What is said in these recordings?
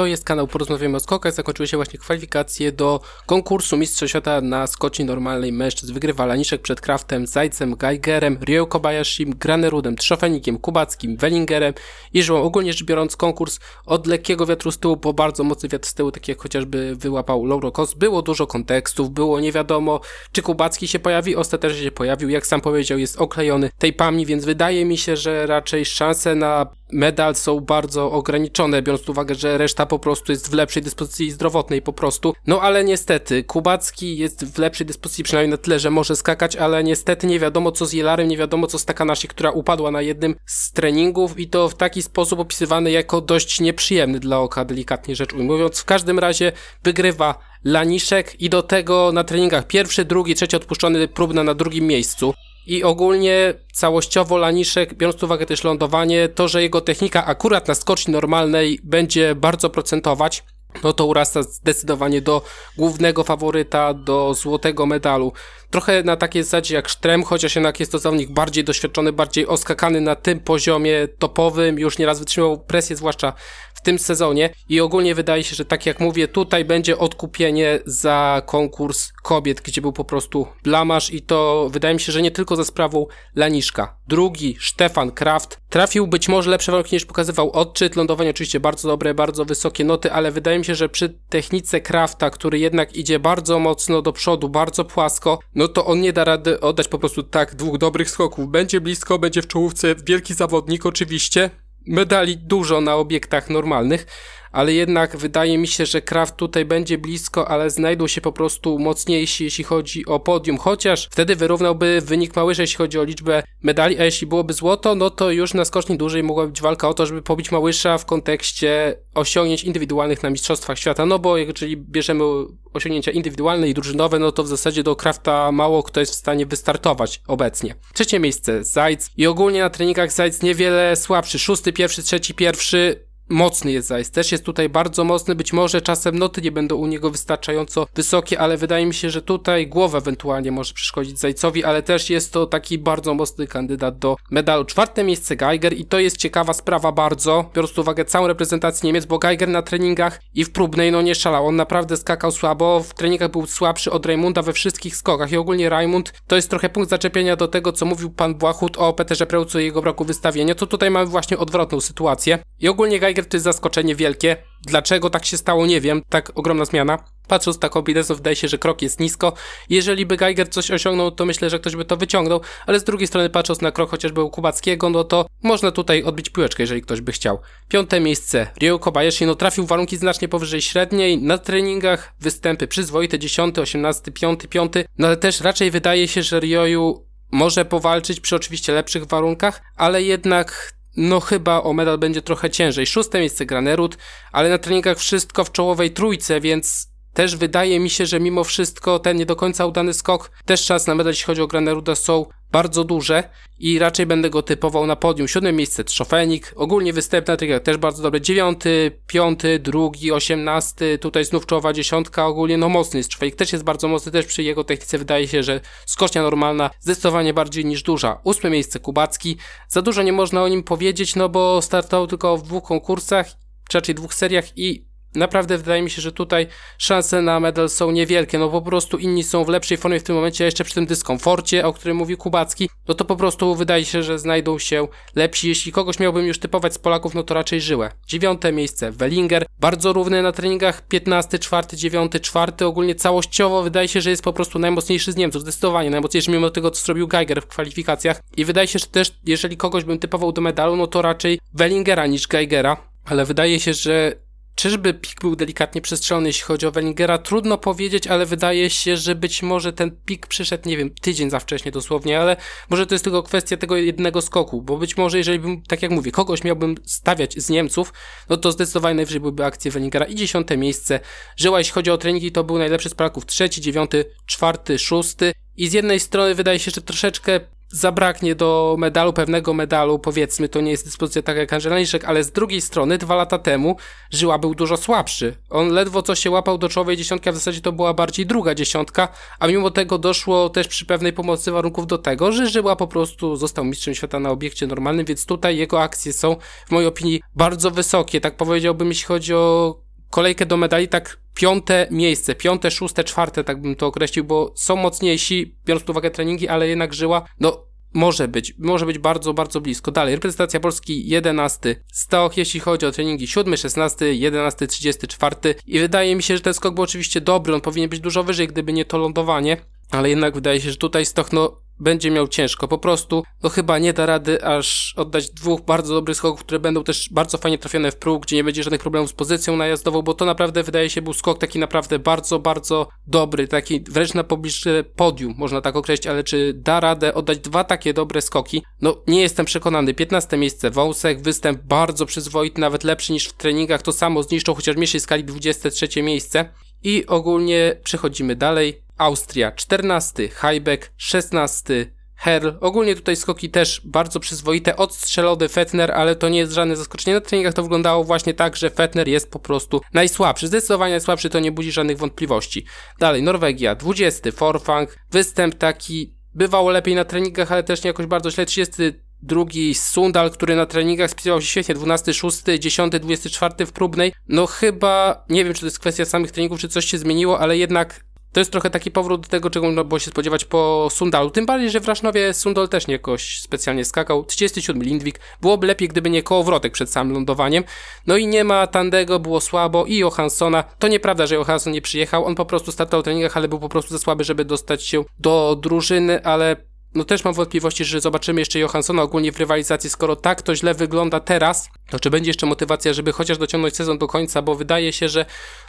To jest kanał Porozmawiamy o skokach. Zakończyły się właśnie kwalifikacje do konkursu Mistrza Świata na skoczni normalnej mężczyzn. Wygrywa Laniszek przed Kraftem, Zajcem, Geigerem, Ryo Kobayashim, Granerudem, Trzofenikiem, Kubackim, Wellingerem i Żyłą. Ogólnie rzecz biorąc konkurs od lekkiego wiatru z tyłu po bardzo mocny wiatr z tyłu, tak jak chociażby wyłapał Lauro Kos. Było dużo kontekstów, było nie wiadomo, czy Kubacki się pojawi, ostatecznie się pojawił. Jak sam powiedział, jest oklejony tej pami, więc wydaje mi się, że raczej szanse na medal są bardzo ograniczone, biorąc pod uwagę, że reszta po prostu jest w lepszej dyspozycji zdrowotnej po prostu. No ale niestety, Kubacki jest w lepszej dyspozycji przynajmniej na tyle, że może skakać, ale niestety nie wiadomo co z Jelarem, nie wiadomo co z Takanashi, która upadła na jednym z treningów i to w taki sposób opisywany jako dość nieprzyjemny dla oka, delikatnie rzecz ujmując. W każdym razie wygrywa Laniszek i do tego na treningach pierwszy, drugi, trzeci odpuszczony próbna na drugim miejscu. I ogólnie całościowo Laniszek, biorąc pod uwagę też lądowanie, to, że jego technika akurat na skoczni normalnej będzie bardzo procentować, no to urasta zdecydowanie do głównego faworyta, do złotego medalu. Trochę na takiej zasadzie jak Sztrem, chociaż jednak jest to zawodnik bardziej doświadczony, bardziej oskakany na tym poziomie topowym, już nieraz wytrzymał presję, zwłaszcza w tym sezonie i ogólnie wydaje się, że tak jak mówię, tutaj będzie odkupienie za konkurs kobiet, gdzie był po prostu blamasz i to wydaje mi się, że nie tylko za sprawą Laniszka. Drugi, Stefan Kraft, trafił być może lepsze warunki niż pokazywał odczyt, lądowanie oczywiście bardzo dobre, bardzo wysokie noty, ale wydaje mi się, że przy technice Krafta, który jednak idzie bardzo mocno do przodu, bardzo płasko, no to on nie da rady oddać po prostu tak dwóch dobrych skoków. Będzie blisko, będzie w czołówce, wielki zawodnik oczywiście, medali dużo na obiektach normalnych, ale jednak wydaje mi się, że Kraft tutaj będzie blisko, ale znajdą się po prostu mocniejsi, jeśli chodzi o podium, chociaż wtedy wyrównałby wynik Małysze, jeśli chodzi o liczbę medali, a jeśli byłoby złoto, no to już na skoczni dłużej mogła być walka o to, żeby pobić Małysza w kontekście osiągnięć indywidualnych na Mistrzostwach Świata, no bo jeżeli bierzemy osiągnięcia indywidualne i drużynowe, no to w zasadzie do Krafta mało kto jest w stanie wystartować obecnie. Trzecie miejsce, Zajc. I ogólnie na treningach Zajc niewiele słabszy, szósty, pierwszy, trzeci, pierwszy, mocny jest Zajc, też jest tutaj bardzo mocny, być może czasem noty nie będą u niego wystarczająco wysokie, ale wydaje mi się, że tutaj głowa ewentualnie może przeszkodzić Zajcowi, ale też jest to taki bardzo mocny kandydat do medalu. Czwarte miejsce Geiger i to jest ciekawa sprawa bardzo, biorąc pod uwagę całą reprezentację Niemiec, bo Geiger na treningach i w próbnej no nie szalał, on naprawdę skakał słabo, w treningach był słabszy od Raimunda we wszystkich skokach. I ogólnie Raimund to jest trochę punkt zaczepienia do tego, co mówił pan Błachut o Peterze Preucu i jego braku wystawienia, to tutaj mamy właśnie odwrotną sytuację. I ogólnie Geiger to jest zaskoczenie wielkie. Dlaczego tak się stało, nie wiem. Tak ogromna zmiana. Patrząc tak kombinezon, wydaje się, że krok jest nisko. Jeżeli by Geiger coś osiągnął, to myślę, że ktoś by to wyciągnął, ale z drugiej strony patrząc na krok chociażby u Kubackiego, no to można tutaj odbić piłeczkę, jeżeli ktoś by chciał. Piąte miejsce, Ryo Kobayashi, no trafił warunki znacznie powyżej średniej, na treningach występy przyzwoite, 10, 18, 5, 5, no ale też raczej wydaje się, że Ryoju może powalczyć przy oczywiście lepszych warunkach, ale jednak no chyba o medal będzie trochę ciężej. Szóste miejsce Granerud, ale na treningach wszystko w czołowej trójce, więc też wydaje mi się, że mimo wszystko ten nie do końca udany skok, też czas na medal, jeśli chodzi o Graneruda, są bardzo duże i raczej będę go typował na podium. Siódme miejsce Trzofenik, ogólnie występ na treningach też bardzo dobry. Dziewiąty, piąty, drugi, osiemnasty, tutaj znów czołowa dziesiątka, ogólnie no mocny jest Trzofenik, też jest bardzo mocny, też przy jego technice wydaje się, że skocznia normalna zdecydowanie bardziej niż duża. Ósme miejsce Kubacki, za dużo nie można o nim powiedzieć, no bo startował tylko w dwóch konkursach, czy raczej dwóch seriach i Naprawdę wydaje mi się, że tutaj szanse na medal są niewielkie, no po prostu inni są w lepszej formie w tym momencie, a jeszcze przy tym dyskomforcie, o którym mówił Kubacki, no to po prostu wydaje się, że znajdą się lepsi. Jeśli kogoś miałbym już typować z Polaków, no to raczej Żyłę. Dziewiąte miejsce, Wellinger, bardzo równy na treningach, 15, 4, 9, 4, ogólnie całościowo wydaje się, że jest po prostu najmocniejszy z Niemców, zdecydowanie najmocniejszy mimo tego, co zrobił Geiger w kwalifikacjach i wydaje się, że też jeżeli kogoś bym typował do medalu, no to raczej Wellingera niż Geigera, ale wydaje się, że Czyżby pik był delikatnie przestrzelony, jeśli chodzi o Wellingera? Trudno powiedzieć, ale wydaje się, że być może ten pik przyszedł, nie wiem, tydzień za wcześnie dosłownie, ale może to jest tylko kwestia tego jednego skoku, bo być może jeżeli bym, tak jak mówię, kogoś miałbym stawiać z Niemców, no to zdecydowanie najwyżej byłyby akcje Wellingera i dziesiąte miejsce. Żyła, jeśli chodzi o treningi, to był najlepszy z Polaków trzeci, dziewiąty, czwarty, szósty i z jednej strony wydaje się, że troszeczkę zabraknie do medalu, pewnego medalu, powiedzmy, to nie jest dyspozycja taka jak Angela Niszek, ale z drugiej strony dwa lata temu Żyła był dużo słabszy. On ledwo co się łapał do czołowej dziesiątki, a w zasadzie to była bardziej druga dziesiątka, a mimo tego doszło też przy pewnej pomocy warunków do tego, że Żyła po prostu został mistrzem świata na obiekcie normalnym, więc tutaj jego akcje są w mojej opinii bardzo wysokie, tak powiedziałbym, jeśli chodzi o kolejkę do medali tak piąte miejsce, piąte, szóste, czwarte, tak bym to określił, bo są mocniejsi, biorąc pod uwagę treningi, ale jednak żyła, no może być, może być bardzo, bardzo blisko. Dalej, reprezentacja Polski 11 Stoch, jeśli chodzi o treningi 7, 16, 11, 34 i wydaje mi się, że ten skok był oczywiście dobry, on powinien być dużo wyżej, gdyby nie to lądowanie, ale jednak wydaje się, że tutaj Stoch no będzie miał ciężko. Po prostu, no chyba nie da rady aż oddać dwóch bardzo dobrych skoków, które będą też bardzo fajnie trafione w próg, gdzie nie będzie żadnych problemów z pozycją najazdową, bo to naprawdę wydaje się był skok taki naprawdę bardzo, bardzo dobry, taki wręcz na pobliżu podium, można tak określić, ale czy da radę oddać dwa takie dobre skoki? No nie jestem przekonany. 15 miejsce Wąsek, występ bardzo przyzwoity, nawet lepszy niż w treningach, to samo zniszczą, chociaż mniejszej skali 23 miejsce. I ogólnie przechodzimy dalej. Austria 14, Heibeck 16, Herl. Ogólnie tutaj skoki też bardzo przyzwoite. Odstrzelony Fetner, ale to nie jest żadne zaskoczenie. Na treningach to wyglądało właśnie tak, że Fetner jest po prostu najsłabszy. Zdecydowanie najsłabszy, to nie budzi żadnych wątpliwości. Dalej, Norwegia 20, Forfang. Występ taki bywało lepiej na treningach, ale też nie jakoś bardzo źle. 30 drugi Sundal, który na treningach spisywał się świetnie, 12, 6, 10, 24 w próbnej. No chyba, nie wiem czy to jest kwestia samych treningów, czy coś się zmieniło, ale jednak to jest trochę taki powrót do tego, czego można było się spodziewać po Sundalu. Tym bardziej, że w Rasznowie Sundal też nie jakoś specjalnie skakał. 37 Lindwik. Byłoby lepiej, gdyby nie kołowrotek przed samym lądowaniem. No i nie ma Tandego, było słabo i Johanssona. To nieprawda, że Johansson nie przyjechał. On po prostu startował w treningach, ale był po prostu za słaby, żeby dostać się do drużyny, ale no też mam wątpliwości, że zobaczymy jeszcze Johanssona ogólnie w rywalizacji, skoro tak to źle wygląda teraz, to czy będzie jeszcze motywacja, żeby chociaż dociągnąć sezon do końca, bo wydaje się, że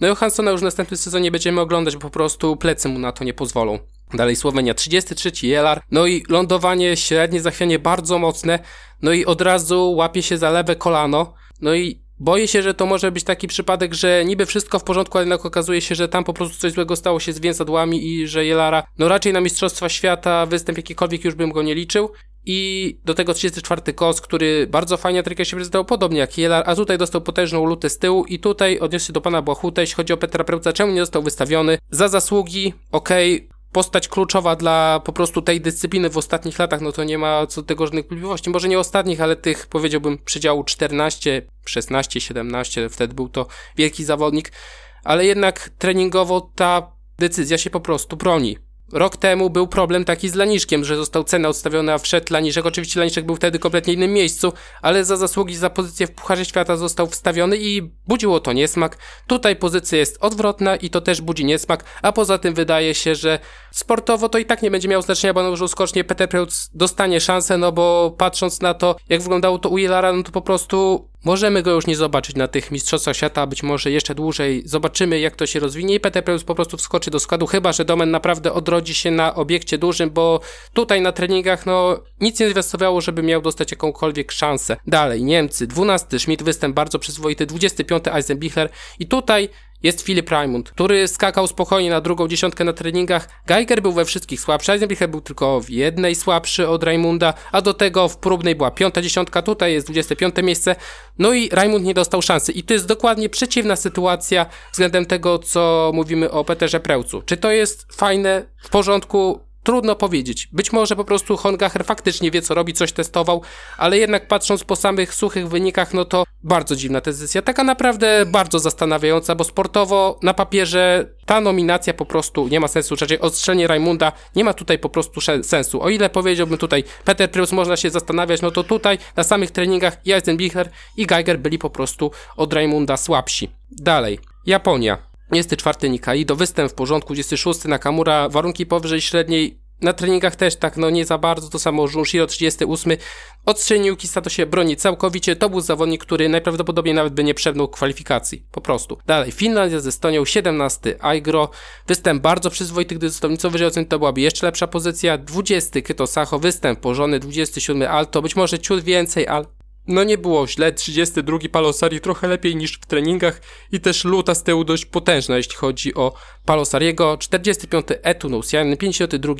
no Johanssona już w następnym sezonie będziemy oglądać, bo po prostu plecy mu na to nie pozwolą. Dalej Słowenia 33 Jelar, no i lądowanie średnie, zachwianie bardzo mocne, no i od razu łapie się za lewe kolano, no i Boję się, że to może być taki przypadek, że niby wszystko w porządku, ale jednak okazuje się, że tam po prostu coś złego stało się z więzadłami i że Jelara, no raczej na Mistrzostwa Świata występ jakikolwiek już bym go nie liczył. I do tego 34 kos, który bardzo fajnie trójkę się prezentował, podobnie jak Jelar, a tutaj dostał potężną lutę z tyłu i tutaj odniósł się do pana Błachutę, jeśli chodzi o Petra Prełca, czemu nie został wystawiony? Za zasługi, okej, okay, postać kluczowa dla po prostu tej dyscypliny w ostatnich latach, no to nie ma co do tego żadnych wątpliwości. Może nie ostatnich, ale tych powiedziałbym przedziału 14, 16, 17, wtedy był to wielki zawodnik, ale jednak treningowo ta decyzja się po prostu broni. Rok temu był problem taki z Laniszkiem, że został cena odstawiona, wszedł Laniszek. Oczywiście Laniszek był wtedy kompletnie innym miejscu, ale za zasługi za pozycję w Pucharze Świata został wstawiony i budziło to niesmak. Tutaj pozycja jest odwrotna i to też budzi niesmak, a poza tym wydaje się, że sportowo to i tak nie będzie miało znaczenia, bo na dużo skocznie Peter Preutz dostanie szansę, no bo patrząc na to, jak wyglądało to u Jelara, no to po prostu Możemy go już nie zobaczyć na tych Mistrzostwach Świata, być może jeszcze dłużej. Zobaczymy, jak to się rozwinie i Peter po prostu wskoczy do składu, chyba, że Domen naprawdę odrodzi się na obiekcie dużym, bo tutaj na treningach, no, nic nie zwiastowało, żeby miał dostać jakąkolwiek szansę. Dalej, Niemcy, 12 Schmidt, występ bardzo przyzwoity, 25 Eisenbichler i tutaj jest Philip Raimund, który skakał spokojnie na drugą dziesiątkę na treningach. Geiger był we wszystkich słabszy, Eisenbichler był tylko w jednej słabszy od Raimunda, a do tego w próbnej była piąta dziesiątka, tutaj jest 25 miejsce. No i Raimund nie dostał szansy. I to jest dokładnie przeciwna sytuacja względem tego, co mówimy o Peterze Prełcu. Czy to jest fajne, w porządku? Trudno powiedzieć. Być może po prostu Hongacher faktycznie wie, co robi, coś testował, ale jednak patrząc po samych suchych wynikach, no to bardzo dziwna decyzja. Taka naprawdę bardzo zastanawiająca, bo sportowo na papierze ta nominacja po prostu nie ma sensu. Raczej odstrzelenie Raimunda nie ma tutaj po prostu sensu. O ile powiedziałbym tutaj Peter Prius można się zastanawiać, no to tutaj na samych treningach i Eisenbichler i Geiger byli po prostu od Raimunda słabsi. Dalej. Japonia. 24 Nikai, do występ w porządku, 26 Nakamura, warunki powyżej średniej, na treningach też tak, no nie za bardzo, to samo Junshiro 38. Odstrzelił Kista to się broni całkowicie, to był zawodnik, który najprawdopodobniej nawet by nie przebnął kwalifikacji, po prostu. Dalej, Finlandia z Estonią, 17 Aigro, występ bardzo przyzwoity, gdy został nieco wyżej oceniony, to byłaby jeszcze lepsza pozycja, 20 Kyto Sacho, występ pożony, 27 Alto, być może ciut więcej, ale no nie było źle, 32 Palosari trochę lepiej niż w treningach i też luta z tyłu dość potężna, jeśli chodzi o Palosariego. 45 Etunusian, 52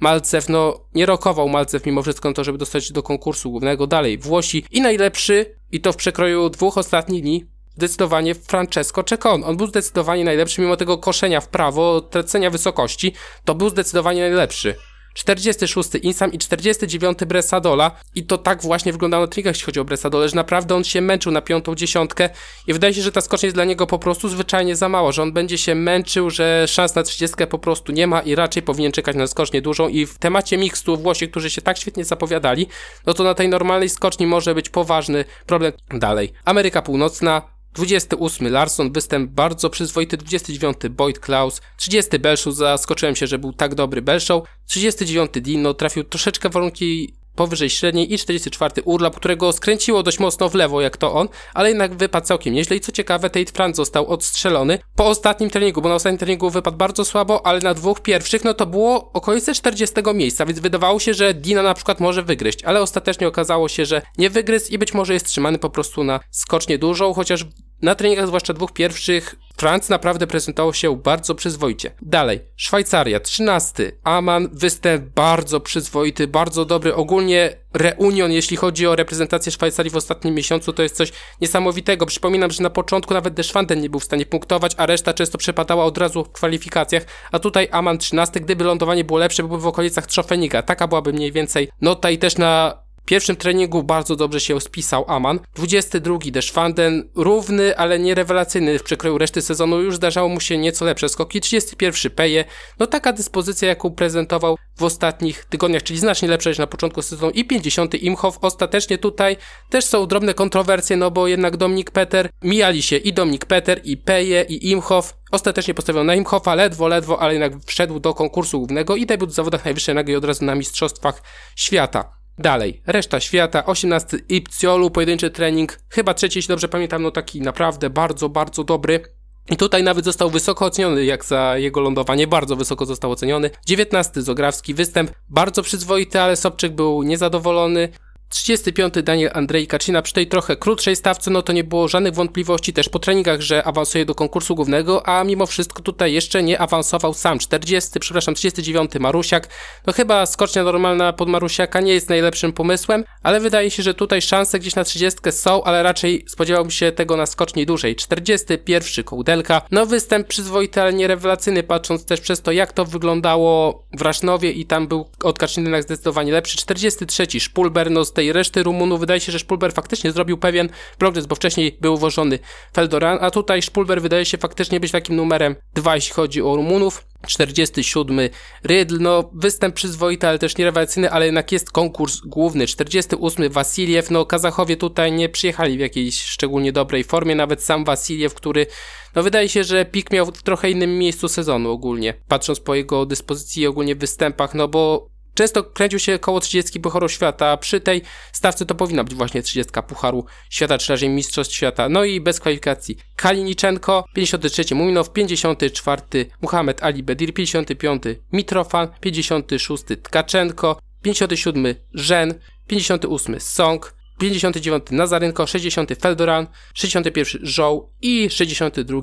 Malcew, no nie rokował Malcew mimo wszystko to, żeby dostać się do konkursu głównego. Dalej Włosi i najlepszy, i to w przekroju dwóch ostatnich dni, zdecydowanie Francesco Cecon. On był zdecydowanie najlepszy, mimo tego koszenia w prawo, tracenia wysokości, to był zdecydowanie najlepszy. 46 Insam i 49 Bresadola. I to tak właśnie wyglądało na treningach, jeśli chodzi o Bresadola, że naprawdę on się męczył na piątą dziesiątkę. I wydaje się, że ta skocznia jest dla niego po prostu zwyczajnie za mało, że on będzie się męczył, że szans na 30 po prostu nie ma i raczej powinien czekać na skocznię dużą. I w temacie mixtu Włosi, którzy się tak świetnie zapowiadali, no to na tej normalnej skoczni może być poważny problem. Dalej. Ameryka Północna, 28 Larson, występ bardzo przyzwoity, 29 Boyd Klaus, 30 Belshow, zaskoczyłem się, że był tak dobry Belshow, 39 Dino, trafił troszeczkę warunki powyżej średniej i 44 Urlap, którego skręciło dość mocno w lewo jak to on, ale jednak wypadł całkiem nieźle i co ciekawe Tate Franz został odstrzelony. Po ostatnim treningu, bo na ostatnim treningu wypadł bardzo słabo, ale na dwóch pierwszych no to było okolice 40 miejsca, więc wydawało się, że Dina na przykład może wygryźć, ale ostatecznie okazało się, że nie wygryzł i być może jest trzymany po prostu na skocznie dużą, chociaż na treningach, zwłaszcza dwóch pierwszych, Franc naprawdę prezentował się bardzo przyzwoicie. Dalej, Szwajcaria, 13. Aman, występ bardzo przyzwoity, bardzo dobry. Ogólnie reunion, jeśli chodzi o reprezentację Szwajcarii w ostatnim miesiącu, to jest coś niesamowitego. Przypominam, że na początku nawet Deschwanden nie był w stanie punktować, a reszta często przepadała od razu w kwalifikacjach, a tutaj Aman 13, gdyby lądowanie było lepsze, byłby w okolicach Trzofeniga. Taka byłaby mniej więcej nota i też na pierwszym treningu bardzo dobrze się spisał Aman. 22 Deschwanden, równy, ale nie rewelacyjny w przekroju reszty sezonu, już zdarzało mu się nieco lepsze skoki. 31 Peje, no taka dyspozycja, jaką prezentował w ostatnich tygodniach, czyli znacznie lepsza niż na początku sezonu. I 50 Imhoff, ostatecznie tutaj też są drobne kontrowersje, no bo jednak Dominik Peter, mijali się i Dominik Peter, i Peje, i Imhoff. Ostatecznie postawił na Imhoffa, ledwo, ledwo, ale jednak wszedł do konkursu głównego i debiut w zawodach najwyższej nagi od razu na Mistrzostwach Świata. Dalej, reszta świata, 18 Ipciolu, pojedynczy trening, chyba trzeci, jeśli dobrze pamiętam, no taki naprawdę bardzo, bardzo dobry. I tutaj nawet został wysoko oceniony, jak za jego lądowanie, bardzo wysoko został oceniony. 19 Zograwski występ, bardzo przyzwoity, ale Sobczyk był niezadowolony. 35 Daniel Andrzej Kaczyna przy tej trochę krótszej stawce, no to nie było żadnych wątpliwości też po treningach, że awansuje do konkursu głównego, a mimo wszystko tutaj jeszcze nie awansował sam. 40, przepraszam, 39 Marusiak. No chyba skocznia normalna pod Marusiaka nie jest najlepszym pomysłem, ale wydaje się, że tutaj szanse gdzieś na 30 są, ale raczej spodziewałbym się tego na skoczni dłużej. 41 Kołdelka. No występ przyzwoity, ale nie rewelacyjny, patrząc też przez to, jak to wyglądało w Rasznowie i tam był od Kaczyny zdecydowanie lepszy. 43 Szpulber, no tej reszty Rumunów. Wydaje się, że Szpulber faktycznie zrobił pewien progres, bo wcześniej był ułożony Feldoran, a tutaj Szpulber wydaje się faktycznie być takim numerem 2, jeśli chodzi o Rumunów. 47 Rydl, no występ przyzwoity, ale też nierewelacyjny, ale jednak jest konkurs główny. 48 Wasiliew, no Kazachowie tutaj nie przyjechali w jakiejś szczególnie dobrej formie, nawet sam Wasiliew, który no wydaje się, że pik miał w trochę innym miejscu sezonu ogólnie, patrząc po jego dyspozycji i ogólnie występach, no bo Często kręcił się koło 30 Pucharu Świata, przy tej stawce to powinna być właśnie 30 Pucharu Świata, czy raczej Mistrzostw Świata. No i bez kwalifikacji. Kaliniczenko, 53 Muminow, 54 Muhammad Ali Bedir, 55 Mitrofan, 56 Tkaczenko, 57 Żen, 58 Song, 59 Nazarynko, 60 Feldoran, 61 Żoł i 62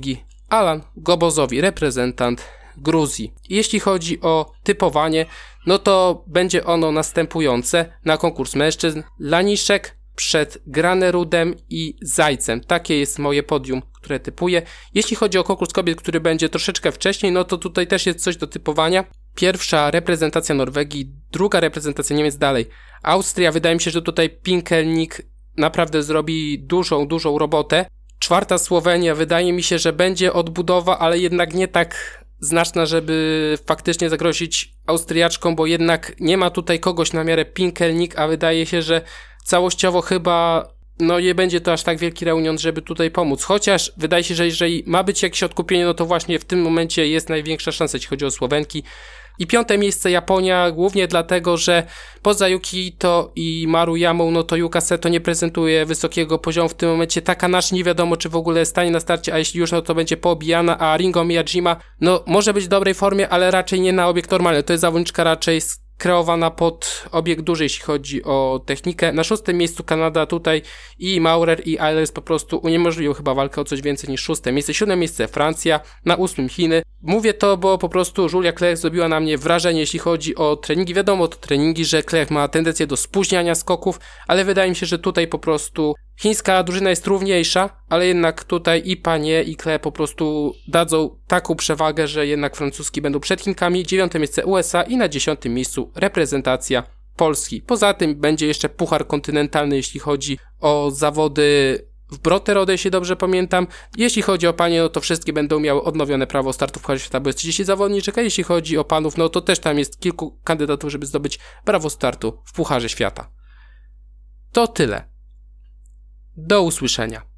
Alan Gobozowi, reprezentant Gruzji. Jeśli chodzi o typowanie, no to będzie ono następujące na konkurs mężczyzn. Laniszek przed Granerudem i Zajcem. Takie jest moje podium, które typuję. Jeśli chodzi o konkurs kobiet, który będzie troszeczkę wcześniej, no to tutaj też jest coś do typowania. Pierwsza reprezentacja Norwegii, druga reprezentacja Niemiec dalej. Austria, wydaje mi się, że tutaj Pinkelnik naprawdę zrobi dużą, dużą robotę. Czwarta Słowenia, wydaje mi się, że będzie odbudowa, ale jednak nie tak znaczna, żeby faktycznie zagrozić Austriaczkom, bo jednak nie ma tutaj kogoś na miarę Pinkelnik, a wydaje się, że całościowo chyba no nie będzie to aż tak wielki reunion, żeby tutaj pomóc. Chociaż wydaje się, że jeżeli ma być jakieś odkupienie, no to właśnie w tym momencie jest największa szansa, jeśli chodzi o Słowenki. I piąte miejsce Japonia, głównie dlatego, że poza Yukito i Maruyamą, no to Yuka Seto nie prezentuje wysokiego poziomu w tym momencie. Takanash nie wiadomo, czy w ogóle stanie na starcie, a jeśli już, no to będzie poobijana, a Ringo Miyajima, no może być w dobrej formie, ale raczej nie na obiekt normalny. To jest zawodniczka raczej kreowana pod obiekt duży, jeśli chodzi o technikę. Na szóstym miejscu Kanada tutaj i Maurer i Eilers po prostu uniemożliwił chyba walkę o coś więcej niż szóste miejsce. Siódme miejsce Francja, na ósmym Chiny, Mówię to, bo po prostu Julia Clerc zrobiła na mnie wrażenie, jeśli chodzi o treningi. Wiadomo, to treningi, że Clerc ma tendencję do spóźniania skoków, ale wydaje mi się, że tutaj po prostu chińska drużyna jest równiejsza, ale jednak tutaj i panie, i Clerc po prostu dadzą taką przewagę, że jednak francuski będą przed Chinkami. Dziewiąte miejsce USA i na dziesiątym miejscu reprezentacja Polski. Poza tym będzie jeszcze puchar kontynentalny, jeśli chodzi o zawody w Brotterode, jeśli dobrze pamiętam. Jeśli chodzi o panie, no to wszystkie będą miały odnowione prawo startu w Pucharze Świata, bo jest 30 zawodniczek, a jeśli chodzi o panów, no to też tam jest kilku kandydatów, żeby zdobyć prawo startu w Pucharze Świata. To tyle. Do usłyszenia.